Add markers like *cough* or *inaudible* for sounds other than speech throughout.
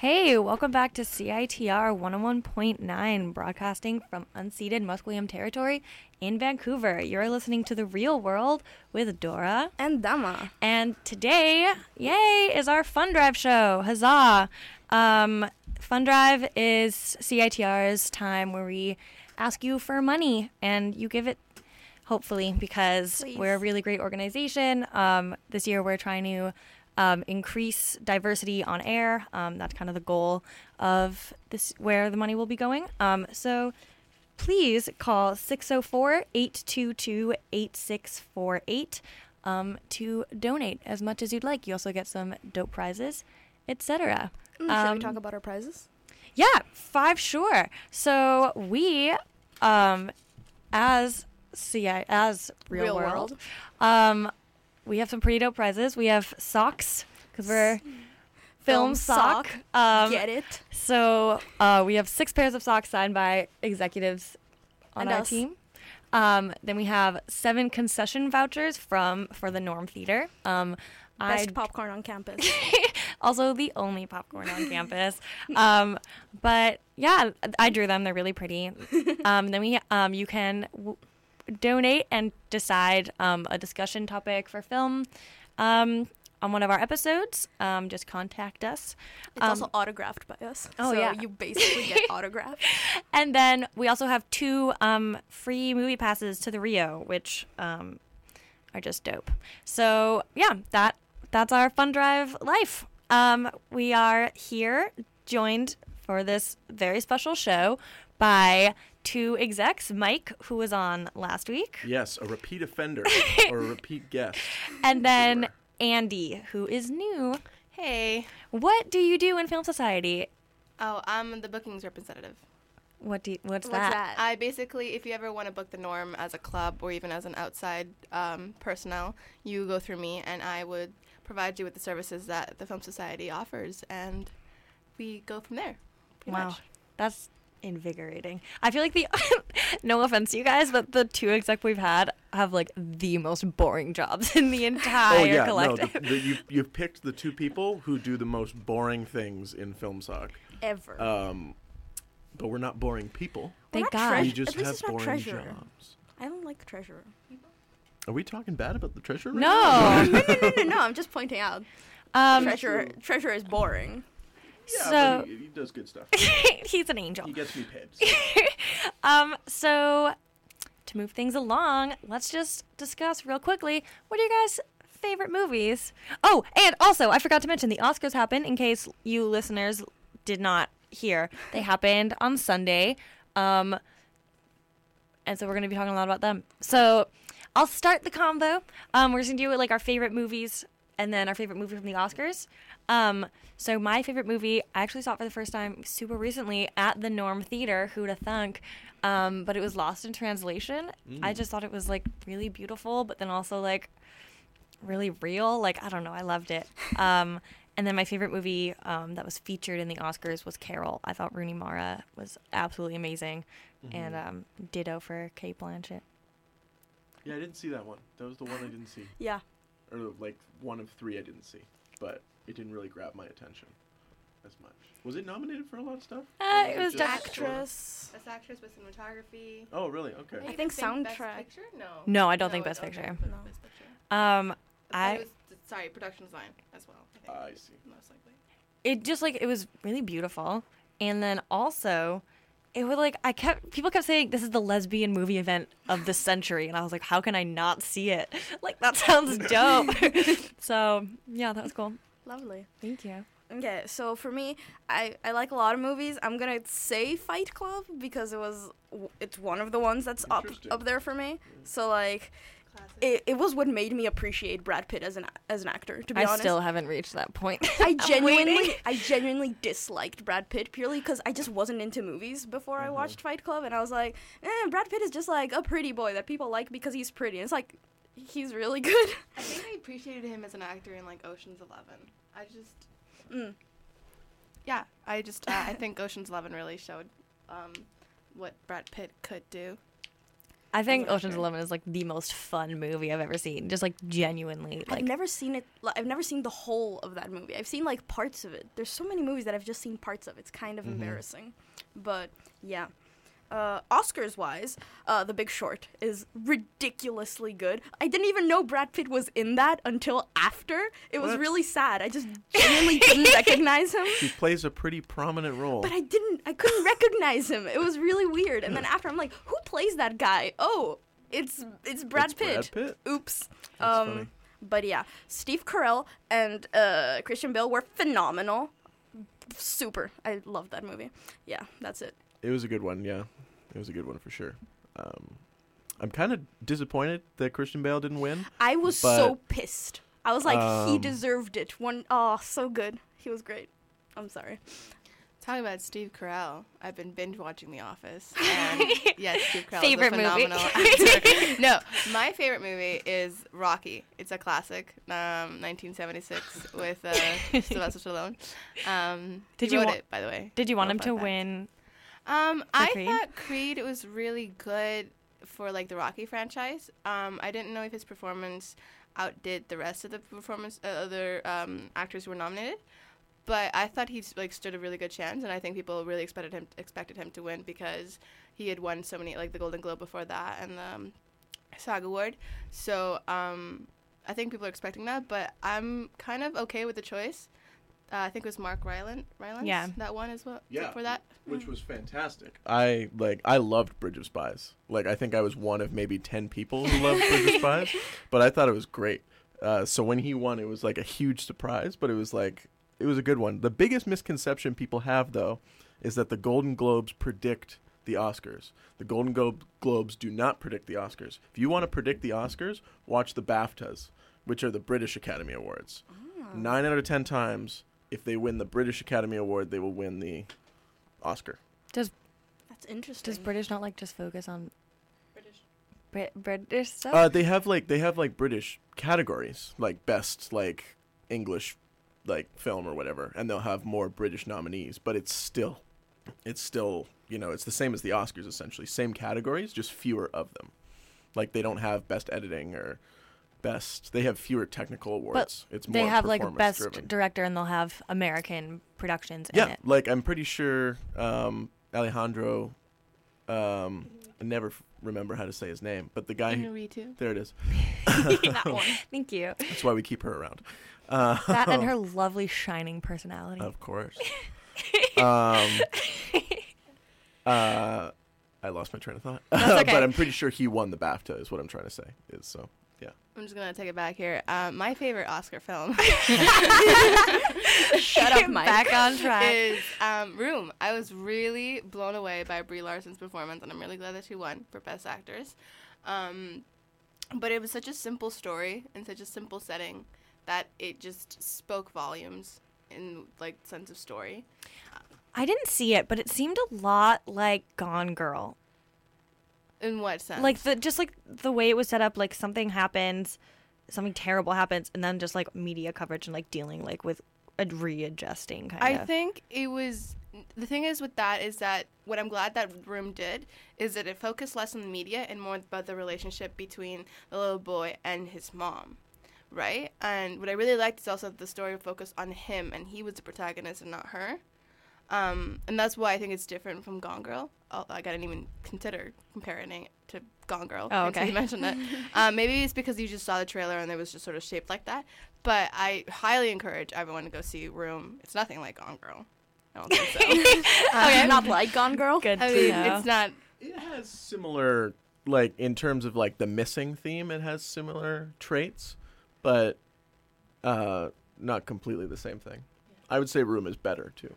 Hey, welcome back to CITR 101.9, broadcasting from unceded Musqueam territory in Vancouver. You're listening to The Real World with Dora. And Dama. And today, yay, is our Fun Drive show. Huzzah! Um, Fun Drive is CITR's time where we ask you for money and you give it, hopefully, because Please. we're a really great organization. Um, this year, we're trying to um, increase diversity on air. Um, that's kind of the goal of this, where the money will be going. Um, so please call 604 822 8648 um, to donate as much as you'd like. You also get some dope prizes, etc. Mm, Should Um, we talk about our prizes? Yeah, five sure. So we, um, as CI, as Real, Real World, World. um, we have some pretty dope prizes. We have socks because we're film, Film Soc. sock. Um, Get it? so uh, we have six pairs of socks signed by executives on And our us. team. Um, then we have seven concession vouchers from for the Norm Theater. Um, Best I popcorn on campus. *laughs* also the only popcorn on campus. Um, but yeah, I drew them. They're really pretty. *laughs* Um, then we um, you can w- donate and decide um, a discussion topic for film um, on one of our episodes. Um, just contact us. It's Um, also autographed by us. oh, so yeah. you basically get *laughs* autographed. And then we also have two um, free movie passes to the Rio, which um, are just dope. So yeah, that that's our fun drive life. Um, we are here joined for this very special show by two execs, Mike, who was on last week, Yes, a repeat offender *laughs* or a repeat guest. and then Sure. Andy, who is new. Hey. What do you do in Film Society? Oh, I'm the bookings representative. What do you, what's, What's that? that? I basically, if you ever want to book the norm as a club or even as an outside um, personnel, you go through me and I would provide you with the services that the Film Society offers, and we go from there. Wow, much. that's invigorating. I feel like the *laughs* no offense to you guys, but the two exec we've had have like the most boring jobs in the *laughs* entire oh yeah, no, the, the, you *laughs* you've picked the two people who do the most boring things in Film Soc. Ever. Um, but we're not boring people. Thank God. treasure- we just have boring treasurer. jobs. I don't like treasurer. Are we talking bad about the treasurer? right No. now? no, no, no, no, no. I'm just pointing out. Um, treasurer, treasurer is boring. Yeah, So- but he, he does good stuff. *laughs* he's an angel. he gets me paid. *laughs* Um, so to move things along, let's just discuss real quickly what are you guys' favorite movies? Oh, and also I forgot to mention the Oscars happened. In case you listeners did not hear, they happened on Sunday. Um, and so we're gonna be talking a lot about them. So I'll start the combo. Um, we're just gonna do like our favorite movies and then our favorite movie from the Oscars. Um, so my favorite movie, I actually saw it for the first time super recently at the Norm Theater. Who'da thunk? Um, but it was Lost in Translation. I just thought it was like really beautiful, but then also like really real. Like I don't know, I loved it. Um, and then my favorite movie um, that was featured in the Oscars was Carol. I thought Rooney Mara was absolutely amazing, and um, ditto for Cate Blanchett. Yeah, I didn't see that one. That was the one I didn't see, Yeah. or like one of three I didn't see. But it didn't really grab my attention as much. Was it nominated for a lot of stuff? Uh, Or it was just def- sort of- Actress. Best actress, best cinematography. Oh, really? Okay. I think Best soundtrack. picture? No. No, I don't think Best don't Picture. put No. Best picture. Um, But I it was, sorry, production design as well. I think. I see. Most likely. it just like it was really beautiful, and then also. It was like I kept people kept saying this is the lesbian movie event of the century, and I was like, how can I not see it? *laughs* Like that sounds dope. *laughs* so yeah, that was cool. Lovely. Thank you. Okay, so for me, I, I like a lot of movies. I'm gonna say Fight Club because it was it's one of the ones that's up up there for me. So like, Classic. it, it was what made me appreciate Brad Pitt as an as an actor. To be I honest, I still haven't reached that point. *laughs* I *laughs* genuinely. I genuinely disliked Brad Pitt purely because I just wasn't into movies before I Mhm. watched Fight Club, and I was like, eh, Brad Pitt is just like a pretty boy that people like because he's pretty. And it's like he's really *laughs* good. I think I appreciated him as an actor in like Ocean's Eleven. I just, Mm. yeah, I just, uh, I think *laughs* Ocean's Eleven really showed um, what Brad Pitt could do. I think Ocean's actor. Eleven is like the most fun movie I've ever seen. Just like genuinely, like I've never seen it. li- I've never seen the whole of that movie. I've seen like parts of it. There's so many movies that I've just seen parts of. It's kind of Mhm. embarrassing, but yeah. Uh, Oscars wise, uh, The Big Short is ridiculously good. I didn't even know Brad Pitt was in that until after. It was What? really sad. I just *laughs* genuinely didn't recognize him. He plays a pretty prominent role. But I didn't. I couldn't recognize him. It was really weird. And then after, I'm like, who plays that guy? Oh, it's it's Brad It's Pitt. Brad Pitt. Oops. That's um, funny. But yeah, Steve Carell and uh, Christian Bale were phenomenal. Super. I love that movie. Yeah, that's it. It was a good one. Yeah, it was a good one for sure. Um, I'm kind of disappointed that Christian Bale didn't win. I was But, so pissed. I was like, he um, deserved it. One, oh, so good. He was great. I'm sorry. Talking about Steve Carell, I've been binge watching The Office. *laughs* And yes, Steve Carell Favorite is a movie. phenomenal *laughs* actor. no, my favorite movie is Rocky. It's a classic, um, 1976 with uh, *laughs* Sylvester Stallone. Um, Did he you wrote wa- it, by the way. did you want him to fact. win? Um, I Creed? thought Creed was really good for like the Rocky franchise. Um, I didn't know if his performance outdid the rest of the performance uh, other um, actors who were nominated, but I thought he like stood a really good chance, and I think people really expected him expected him to win because he had won so many like the Golden Globe before that and the um, SAG Award. So um, I think people are expecting that, but I'm kind of okay with the choice. Uh, I think it was Mark Rylance. Rylance Yeah. that one as well. Yeah. For that. Which was fantastic. I like I loved Bridge of Spies. Like I think I was one of maybe ten people who loved Bridge of Spies, *laughs* but I thought it was great. Uh, so when he won, it was like a huge surprise, but it was like it was a good one. The biggest misconception people have though is that the Golden Globes predict the Oscars. The Golden Globe Globes do not predict the Oscars. If you want to predict the Oscars, watch the BAFTAs, which are the British Academy Awards. Nine out of ten times, if they win the British Academy Award, they will win the Oscar. Does that's interesting. Does British not like just focus on British. Brit- British stuff? Uh, they have like they have like British categories, like best like English like film or whatever, and they'll have more British nominees. But it's still, it's still you know it's the same as the Oscars essentially, same categories, just fewer of them. Like they don't have best editing or best. They have fewer technical awards. But it's more they have like best driven. director, and they'll have American productions in Yeah, it. like I'm pretty sure um, Alejandro. Um, I never f- remember how to say his name, but the guy. Who, there it is. *laughs* that one. *laughs* Thank you. That's why we keep her around. Uh, That and her *laughs* lovely shining personality. Of course. um, uh, I lost my train of thought. That's okay. but I'm pretty sure he won the BAFTA. Is what I'm trying to say. Is so. I'm just gonna take it back here. Um, my favorite Oscar film *laughs* Shut up, *laughs* Mike. Back on *laughs* track. is um, Room. I was really blown away by Brie Larson's performance, and I'm really glad that she won for Best Actress. Um, but it was such a simple story and such a simple setting that it just spoke volumes in like sense of story. I didn't see it, but it seemed a lot like Gone Girl. In what sense? Like the just like the way it was set up. Like something happens, something terrible happens, and then just like media coverage and like dealing like with a readjusting kind I of. I think it was the thing is with that is that what I'm glad that room did is that it focused less on the media and more about the relationship between the little boy and his mom, right? And what I really liked is also that the story focused on him and he was the protagonist and not her. Um, and that's why I think it's different from Gone Girl. Oh, I didn't even consider comparing it to Gone Girl Oh, okay. you mentioned it. *laughs* um, maybe it's because you just saw the trailer and it was just sort of shaped like that. But I highly encourage everyone to go see Room. It's nothing like Gone Girl. I don't think so. *laughs* *laughs* Okay, not like Gone Girl. Good I mean, know. it's not. It has similar, like in terms of like the missing theme. It has similar traits, but uh, not completely the same thing. I would say Room is better too.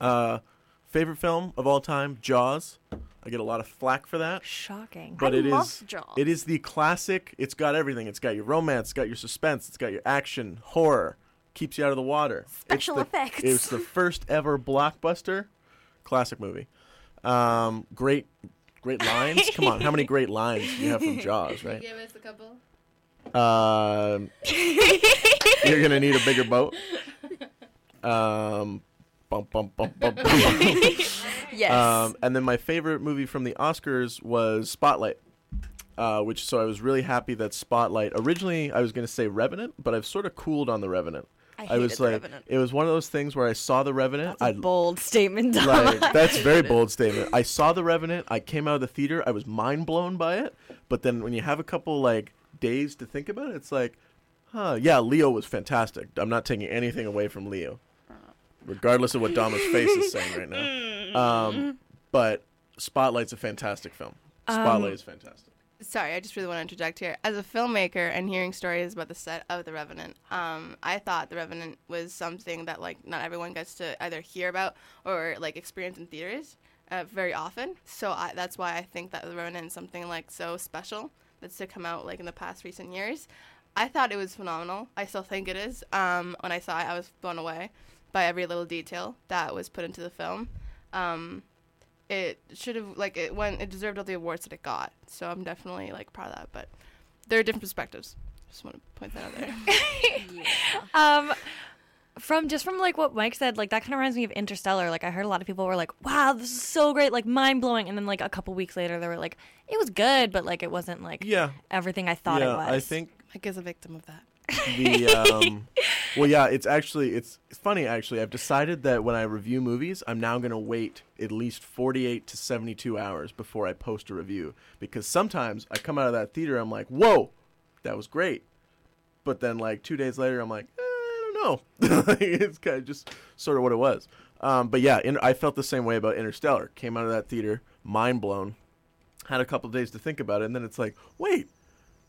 Uh, favorite film of all time, Jaws. I get a lot of flack for that. Shocking. but I it love is Jaws. it is the classic. It's got everything. It's got your romance. It's got your suspense. It's got your action, horror. Keeps you out of the water. It's Special the- effects. It's the first ever blockbuster, classic movie. Um, great, great lines. Come on, how many *laughs* great lines do you have from Jaws, right? Give us a couple. Um, *laughs* you're gonna need a bigger boat. Um, bum bum bum *laughs* bum. bum. Yes. Um, and then my favorite movie from the Oscars was Spotlight. Uh, which so I was really happy that Spotlight. Originally, I was going to say Revenant, but I've sort of cooled on the Revenant. I I was like, Revenant. it was one of those things where I saw the Revenant. That's I bold statement. like *laughs* that's a very bold statement. I saw the Revenant. I came out of the theater. I was mind blown by it. But then when you have a couple like days to think about it, it's like, huh? Yeah, Leo was fantastic. I'm not taking anything away from Leo, regardless of what Dama's face is saying right now. Um, but Spotlight's a fantastic film. Spotlight Um, is fantastic. Sorry, I just really want to interject here. As a filmmaker and hearing stories about the set of The Revenant, um, I thought The Revenant was something that like not everyone gets to either hear about or like experience in theaters uh, very often. So I, that's why I think that The Revenant is something like so special that's to come out like in the past recent years. I thought it was phenomenal. I still think it is. Um, when I saw it, I was blown away by every little detail that was put into the film. Um, it should have like it went it deserved all the awards that it got so i'm definitely like proud of that but there are different perspectives just want to point that out there *laughs* um from just from like what Mike said, like that kind of reminds me of Interstellar. Like I heard a lot of people were like, "Wow, this is so great!" Like mind blowing. And then like a couple weeks later, they were like, "It was good, but like it wasn't like Yeah, everything I thought yeah. it was." I think mike is a victim of that the um, *laughs* well yeah it's actually it's, it's funny actually. I've decided that when i review movies i'm now going to wait at least 48 to 72 hours before i post a review. Because sometimes i come out of that theater i'm like whoa that was great. But then like two days later i'm like eh, i don't know. *laughs* It's kind of just sort of what it was. Um, but yeah in, i felt the same way about interstellar. Came out of that theater mind blown. Had a couple days to think about it and then it's like wait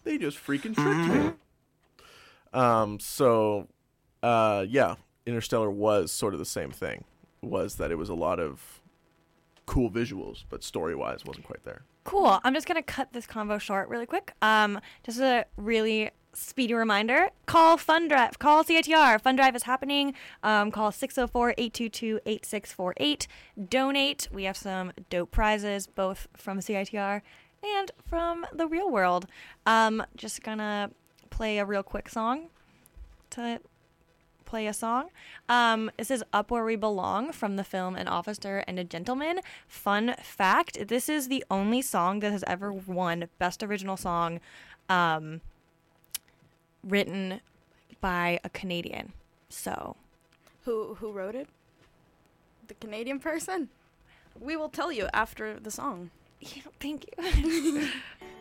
they just freaking tricked me. Um, so, uh, yeah, Interstellar was sort of the same thing. Was that it was a lot of cool visuals, but story wise wasn't quite there. Cool. I'm just gonna cut this convo short really quick. Um, just a really speedy reminder: call Fun Drive. Call CITR. Fun Drive is happening. Um, call 604-822-8648. Donate. We have some dope prizes, both from CITR and from the real world. Um, just gonna play a real quick song to play a song. Um, this is Up Where We Belong from the film An Officer and a Gentleman. Fun fact this is the only song that has ever won Best Original Song um, written by a Canadian. So, Who who wrote it? The Canadian person. We will tell you after the song. know, *laughs* thank you. *laughs*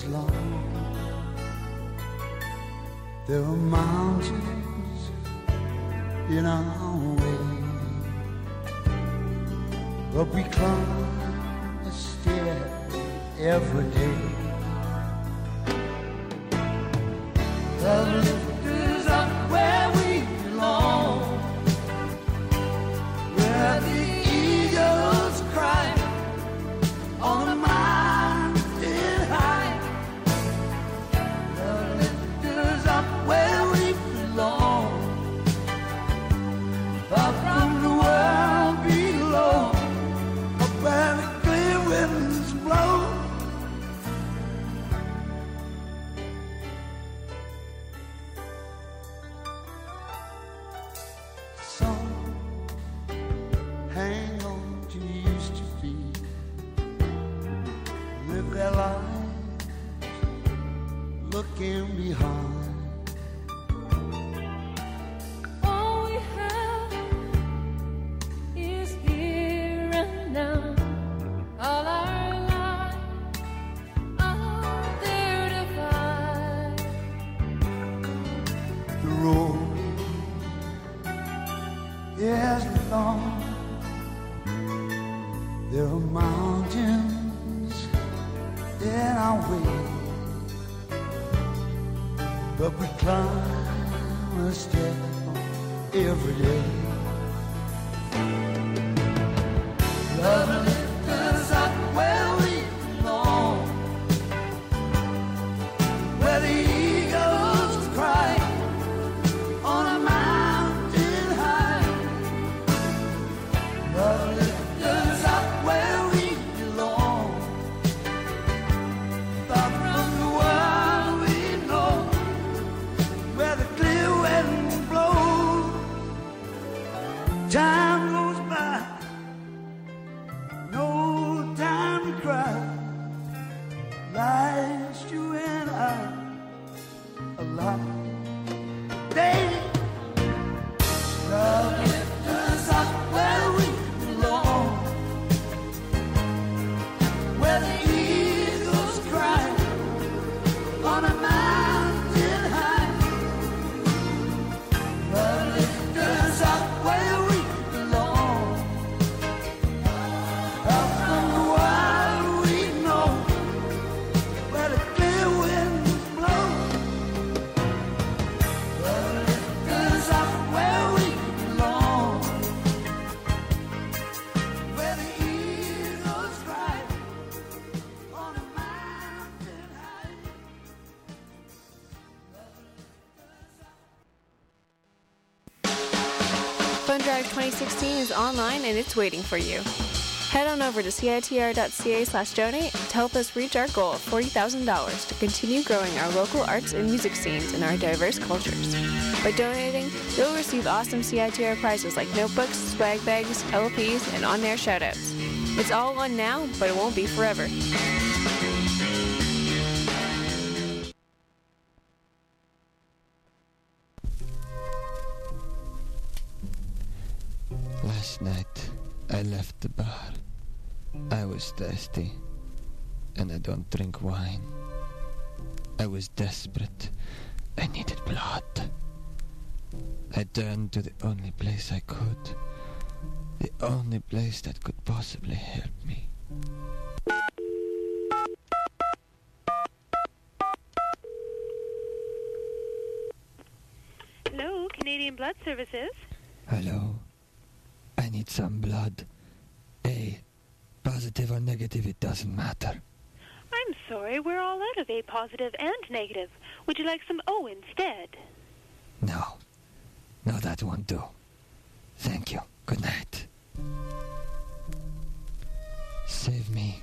is long. There are mountains in our way. But we climb a stair every day. The Fun Drive 2016 is online and it's waiting for you. Head on over to citr.ca slash donate to help us reach our goal of $40,000 to continue growing our local arts and music scenes in our diverse cultures. By donating, you'll receive awesome CITR prizes like notebooks, swag bags, LPs, and on-air shoutouts. It's all on now, but it won't be forever. Was thirsty, and I don't drink wine. I was desperate. I needed blood. I turned to the only place I could. The only place that could possibly help me. Hello, Canadian Blood Services. Hello? I need some blood. Positive or negative, it doesn't matter. I'm sorry, we're all out of A positive and negative. Would you like some O instead? No. No, that won't do. Thank you. Good night. Save me.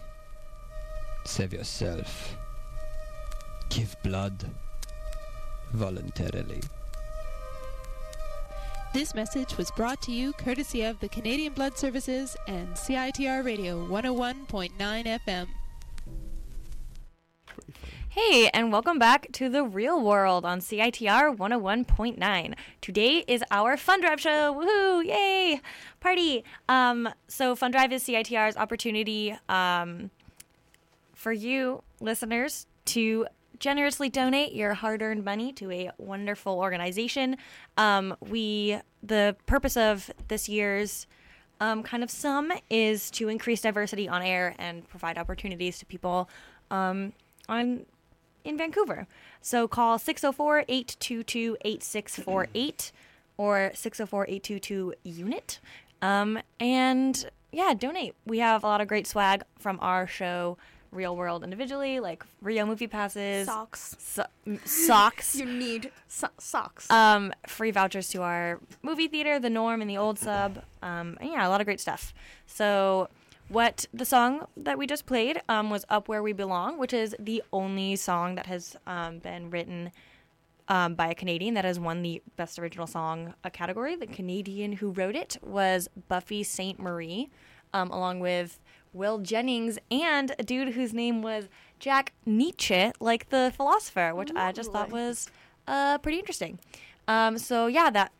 Save yourself. Give blood. Voluntarily. This message was brought to you courtesy of the Canadian Blood Services and CITR Radio 101.9 FM. Hey, and welcome back to the real world on CITR 101.9. Today is our Fun Drive show. Woohoo! Yay! Party! Um, so, Fun Drive is CITR's opportunity um, for you listeners to generously donate your hard-earned money to a wonderful organization. Um, we the purpose of this year's um, kind of sum is to increase diversity on air and provide opportunities to people um, on in Vancouver. So call 604-822-8648 or 604-822-UNIT. Um, and yeah, donate. We have a lot of great swag from our show Real World individually, like Rio movie passes, Socks. so- socks, *laughs* You need so- socks. um, free vouchers to our movie theater, the Norm and the Old Sub. Um, and yeah, a lot of great stuff. So, what the song that we just played um, was "Up Where We Belong," which is the only song that has um, been written um, by a Canadian that has won the Best Original Song uh, category. The Canadian who wrote it was Buffy Sainte Marie, um, along with Will Jennings and a dude whose name was Jack Nitzsche, like the philosopher, which I just thought was uh, pretty interesting. Um, so yeah, that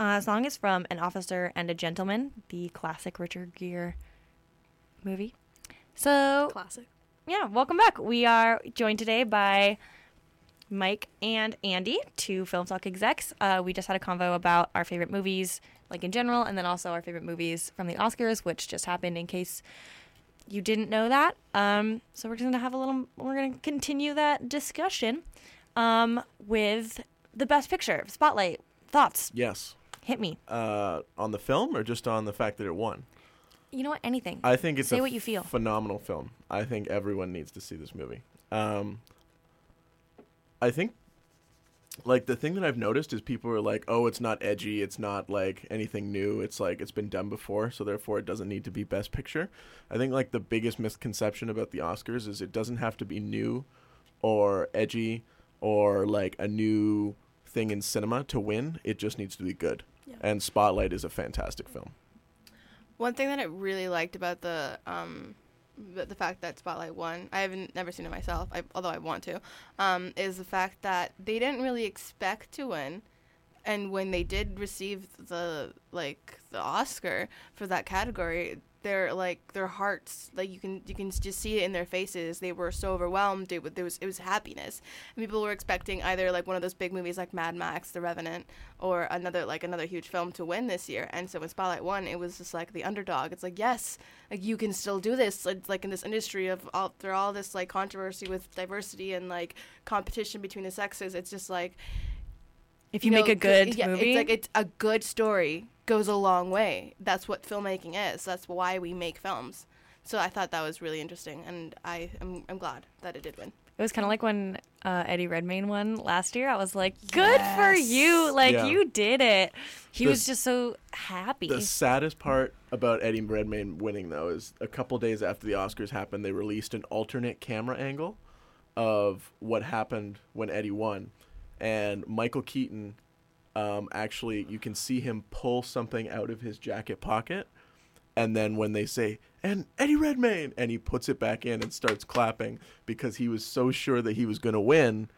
uh, song is from An Officer and a Gentleman, the classic Richard Gere movie. So Classic. yeah, welcome back. We are joined today by Mike and Andy, two Film Talk execs. Uh, we just had a convo about our favorite movies, like in general, and then also our favorite movies from the Oscars, which just happened in case you didn't know that. Um, so we're gonna have a little. We're gonna continue that discussion um, with the best picture spotlight. Thoughts? Yes. Hit me. Uh, on the film or just on the fact that it won? You know what? Anything. I think it's Say a what you feel. phenomenal film. I think everyone needs to see this movie. Um, I think, like the thing that I've noticed is people are like, "Oh, it's not edgy. It's not like anything new. It's like it's been done before, so therefore it doesn't need to be Best Picture." I think like the biggest misconception about the Oscars is it doesn't have to be new, or edgy, or like a new thing in cinema to win. It just needs to be good. Yeah. And Spotlight is a fantastic film. One thing that I really liked about the um, the, the fact that Spotlight won, I haven't never seen it myself, I, although I want to, um, is the fact that they didn't really expect to win, and when they did receive the like the Oscar for that category, their like their hearts, like you can you can just see it in their faces. They were so overwhelmed. It, there was it was happiness. And people were expecting either like one of those big movies like Mad Max, The Revenant, or another like another huge film to win this year. And so when Spotlight won, it was just like the underdog. It's like yes, like you can still do this. Like in this industry of all through all this like controversy with diversity and like competition between the sexes. It's just like If you, make a good- good yeah, movie, it's like it's a good story goes a long way. That's what filmmaking is. That's why we make films. So I thought that was really interesting, and I am I'm glad that it did win. It was kind of like when uh, Eddie Redmayne won last year. I was like, "Good for you! Like Yeah. you did it." He was just so happy. The saddest part about Eddie Redmayne winning, though, is a couple days after the Oscars happened, they released an alternate camera angle of what happened when Eddie won, and Michael Keaton, um, actually, you can see him pull something out of his jacket pocket, and then when they say and Eddie Redmayne, and he puts it back in and starts clapping because he was so sure that he was going to win.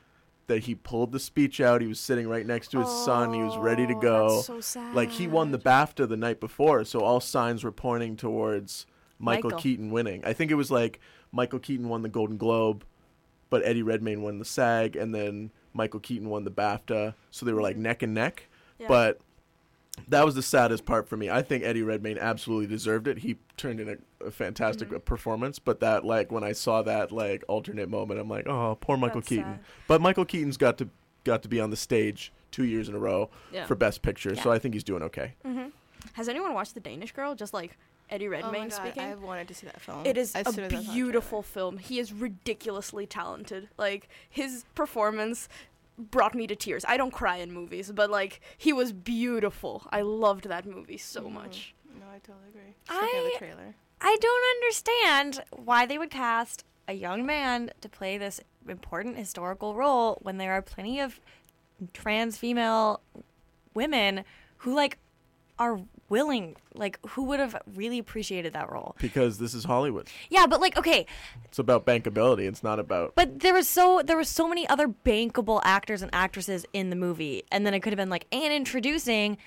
That he pulled the speech out. He was sitting right next to his son. He was ready to Oh, go. so sad. Like he won the BAFTA the night before, so all signs were pointing towards Michael, Michael. Keaton winning. I think it was like Michael Keaton won the Golden Globe, but Eddie Redmayne won the SAG, and then Michael Keaton won the BAFTA. So they were like neck and neck. Yeah. But that was the saddest part for me. I think Eddie Redmayne absolutely deserved it. He turned in a, a fantastic Mm-hmm. performance, but that like when I saw that like alternate moment, I'm like, oh, poor Michael That's Keaton. sad. But Michael Keaton's got to got to be on the stage two years in a row Yeah. for Best Picture, so I think he's doing okay. hmm Has anyone watched The Danish Girl? Just like Eddie Oh my Redmayne God, speaking. I wanted to see that film. It is as soon a as I saw the beautiful film. He is ridiculously talented. Like his performance brought me to tears. I don't cry in movies, but like he was beautiful. I loved that movie so Mhm. much. No, I totally agree. Just I- the trailer. I don't understand why they would cast a young man to play this important historical role when there are plenty of trans female women who like are willing like who would have really appreciated that role. Because this is Hollywood. Yeah, but like okay, It's about bankability. It's not about but there was so there was so many other bankable actors and actresses in the movie and then it could have been like and introducing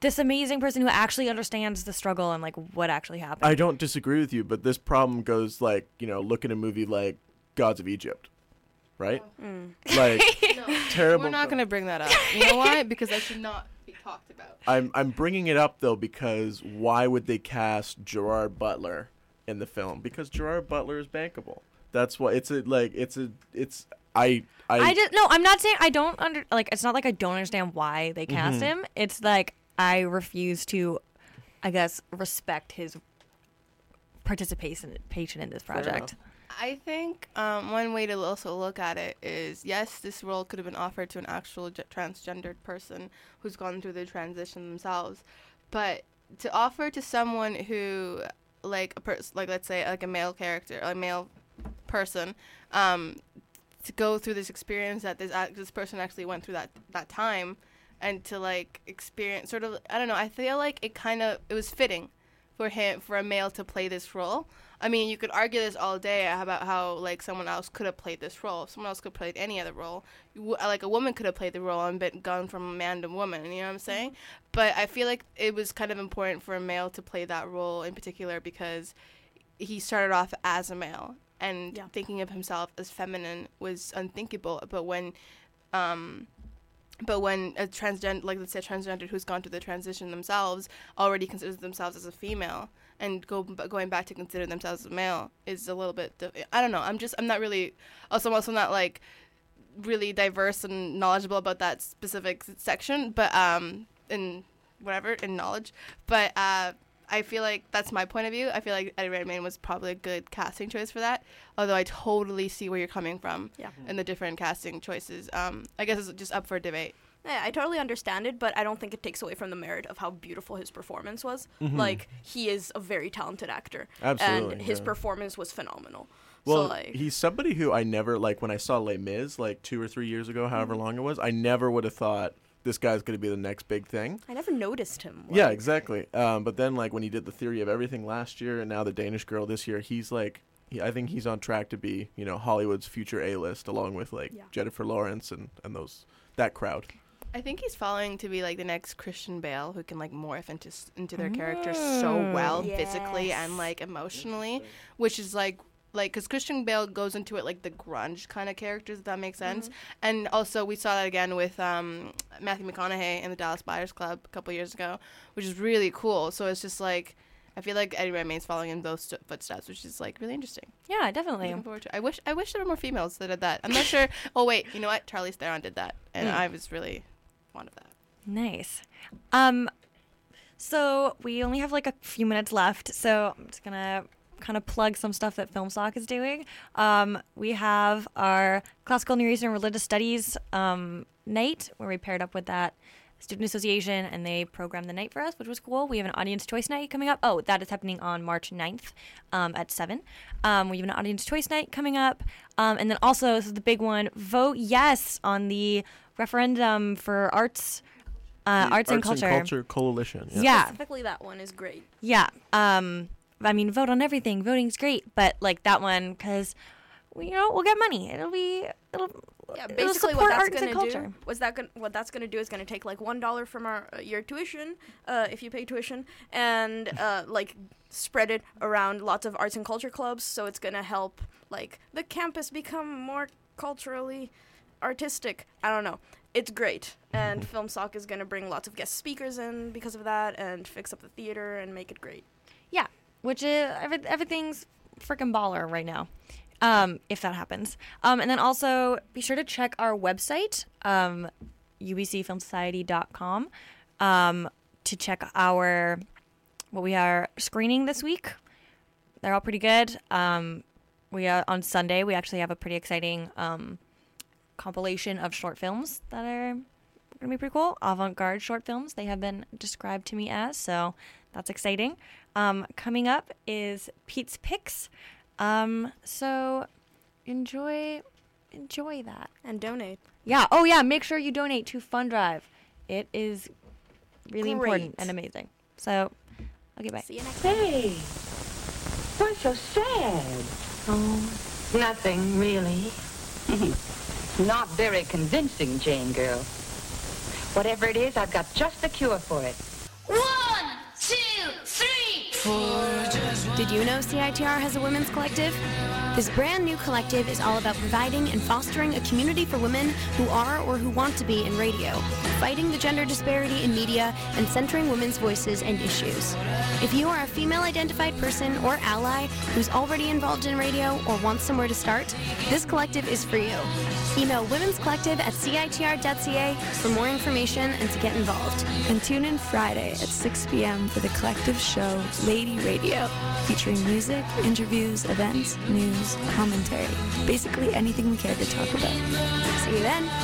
this amazing person who actually understands the struggle and like what actually happened. I don't disagree with you, but this problem goes like, you know, look at a movie like Gods of Egypt. Right? Mm. Like *laughs* terrible We're not going to bring that up. You know why? Because i should not be talked about. I'm I'm bringing it up though because why would they cast Gerard Butler in the film? Because Gerard Butler is bankable. That's why it's a like it's a it's I I, I just no. I'm not saying I don't under like. It's not like I don't understand why they cast Mm-hmm. him. It's like I refuse to, I guess, respect his participation patient in this project. I think um, one way to also look at it is yes, this role could have been offered to an actual ge- transgendered person who's gone through the transition themselves, but to offer to someone who, like a person, like let's say like a male character, a male person, um, to go through this experience that this this person actually went through that that time, and to like experience sort of I don't know. I feel like it kind of it was fitting for him for a male to play this role. I mean, you could argue this all day about how like someone else could have played this role. Someone else could have played any other role. Like a woman could have played the role and been gone from a man to woman. You know what I'm saying? But I feel like it was kind of important for a male to play that role in particular because he started off as a male and Yeah. thinking of himself as feminine was unthinkable. But when um, but when a transgender, like let's say a transgender who's gone through the transition themselves, already considers themselves as a female, and go going back to consider themselves as a male is a little bit. I don't know. I'm just I'm not really. Also, I'm also not like really diverse and knowledgeable about that specific section, but um, in whatever in knowledge, but uh. I feel like that's my point of view. I feel like Eddie Redmayne was probably a good casting choice for that. Although I totally see where you're coming from Yeah. in the different casting choices. Um, I guess it's just up for debate. Yeah, I totally understand it, but I don't think it takes away from the merit of how beautiful his performance was. Mhm. Like he is a very talented actor, Absolutely, and his yeah. performance was phenomenal. Well, so like, he's somebody who I never like when I saw Les Mis like two or three years ago, however long it was. I never would have thought this guy's going to be the next big thing. I never noticed him. Yeah, exactly. Um, but then like when he did the Theory of Everything last year, and now the Danish Girl this year, he's like, he, I think he's on track to be you know Hollywood's future A list, along with like Yeah. Jennifer Lawrence and and those that crowd. I think he's following to be like the next Christian Bale, who can like morph into into their characters so well, physically and like emotionally, which is like like because Christian Bale goes into it like the grunge kind of characters, if that makes sense. And also we saw that again with um, Matthew McConaughey in the Dallas Buyers Club a couple years ago, which is really cool. So it's just like. I feel like Eddie Redmayne's following in those st- footsteps, which is like really interesting. Yeah, definitely. Looking forward to. I wish I wish there were more females that did that. I'm not sure. *laughs* Oh wait, you know what? Charlize Theron did that, and Mm. I was really fond of that. Nice. Um, so we only have like a few minutes left, so I'm just gonna kind of plug some stuff that FilmSoc is doing. Um, we have our classical Near Eastern religious studies um, night where we paired up with that student association and they programmed the night for us, which was cool. We have an audience choice night coming up. Oh, that is happening on March 9th um, at 7. Um, we have an audience choice night coming up. Um, and then also, this is the big one vote yes on the referendum for arts. Uh, The arts, and culture. Coalition. Yeah. specifically that one is great. Yeah. I mean, vote on everything. Voting's great, but like that one, because you know we'll get money. It'll be it'll Yeah, it'll basically support what that's arts and gonna culture. do was that gonna, what that's gonna do is gonna take like one dollar from our uh, your tuition, uh, if you pay tuition, and uh, like spread it around lots of arts and culture clubs. So it's gonna help like the campus become more culturally artistic. I don't know. It's great, and FilmSoc is gonna bring lots of guest speakers in because of that, and fix up the theater and make it great. Which is everything's freaking baller right now. Um, if that happens, um, and then also be sure to check our website, um, ubcfilmsociety.com, um, to check our what we are screening this week. They're all pretty good. Um, we are on Sunday. We actually have a pretty exciting um, compilation of short films that are gonna be pretty cool. Avant-garde short films. They have been described to me as so. That's exciting. Um, coming up is Pete's Picks. Um, so enjoy enjoy that and donate. Yeah. Oh yeah. Make sure you donate to Fund Drive. It is really important and amazing. So okay, bye. See you next Hey, what's so sad? Oh, nothing really. *laughs* Not very convincing, Jane girl. Whatever it is, I've got just the cure for it. One, two, three, four. Did you know CITR has a women's collective? This brand new collective is all about providing and fostering a community for women who are or who want to be in radio, fighting the gender disparity in media, and centering women's voices and issues. If you are a female identified person or ally who's already involved in radio or wants somewhere to start, this collective is for you. Email Women's Collective at CITR.ca for more information and to get involved. And tune in Friday at 6 p.m. for the collective show Lady Radio, featuring music, interviews, events, news, commentary, basically anything we care to talk about. See you then.